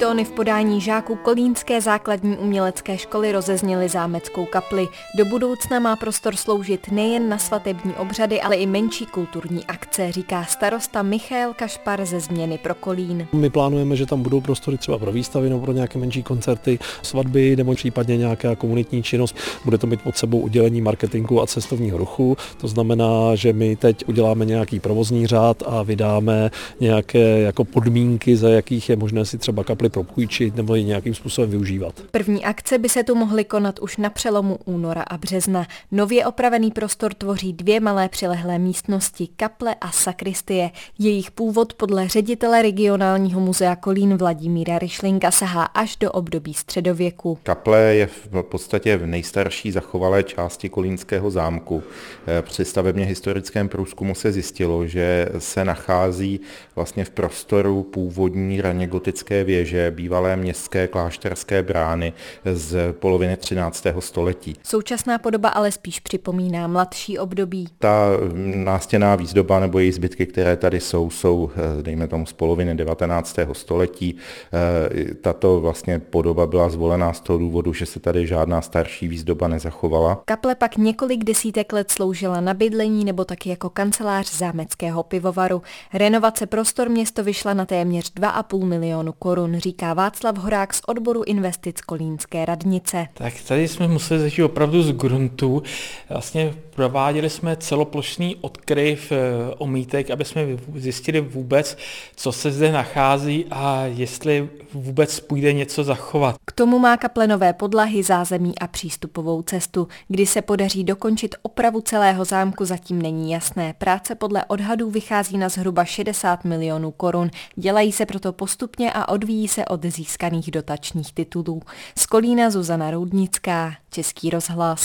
miliony v podání žáků Kolínské základní umělecké školy rozezněly zámeckou kapli. Do budoucna má prostor sloužit nejen na svatební obřady, ale i menší kulturní akce, říká starosta Michal Kašpar ze změny pro Kolín. My plánujeme, že tam budou prostory třeba pro výstavy nebo pro nějaké menší koncerty, svatby nebo případně nějaká komunitní činnost. Bude to mít pod sebou udělení marketingu a cestovního ruchu. To znamená, že my teď uděláme nějaký provozní řád a vydáme nějaké jako podmínky, za jakých je možné si třeba kapli propůjčit nebo ji nějakým způsobem využívat. První akce by se tu mohly konat už na přelomu února a března. Nově opravený prostor tvoří dvě malé přilehlé místnosti, kaple a sakristie. Jejich původ podle ředitele regionálního muzea Kolín Vladimíra Ryšlinka sahá až do období středověku. Kaple je v podstatě v nejstarší zachovalé části Kolínského zámku. Eh, při stavebně historickém průzkumu se zjistilo, že se nachází vlastně v prostoru původní raně gotické věže, bývalé městské klášterské brány z poloviny 13. století. Současná podoba ale spíš připomíná mladší období. Ta nástěná výzdoba nebo její zbytky, které tady jsou, jsou, eh, dejme tomu, z poloviny 19. století. Eh, tato vlastně podoba byla zvolená z toho důvodu, že se tady žádná starší výzdoba nezachovala. Kaple pak několik desítek let sloužila na bydlení nebo taky jako kancelář zámeckého pivovaru. Renovace prostor město vyšla na téměř 2,5 milionu korun, říká Václav Horák z odboru investic Kolínské radnice. Tak tady jsme museli začít opravdu z gruntu. Vlastně prováděli jsme celoplošný odkryv eh, omítek, aby jsme zjistili vůbec, co se zde nachází a jestli vůbec půjde něco zachovat. K tomu má kaple nové podlahy, zázemí a přístupovou cestu. Kdy se podaří dokončit opravu celého zámku, zatím není jasné. Práce podle odhadů vychází na zhruba 60 milionů korun. Dělají se proto postupně a odvíjí se od získaných dotačních titulů. Z Kolína Zuzana Roudnická, Český rozhlas.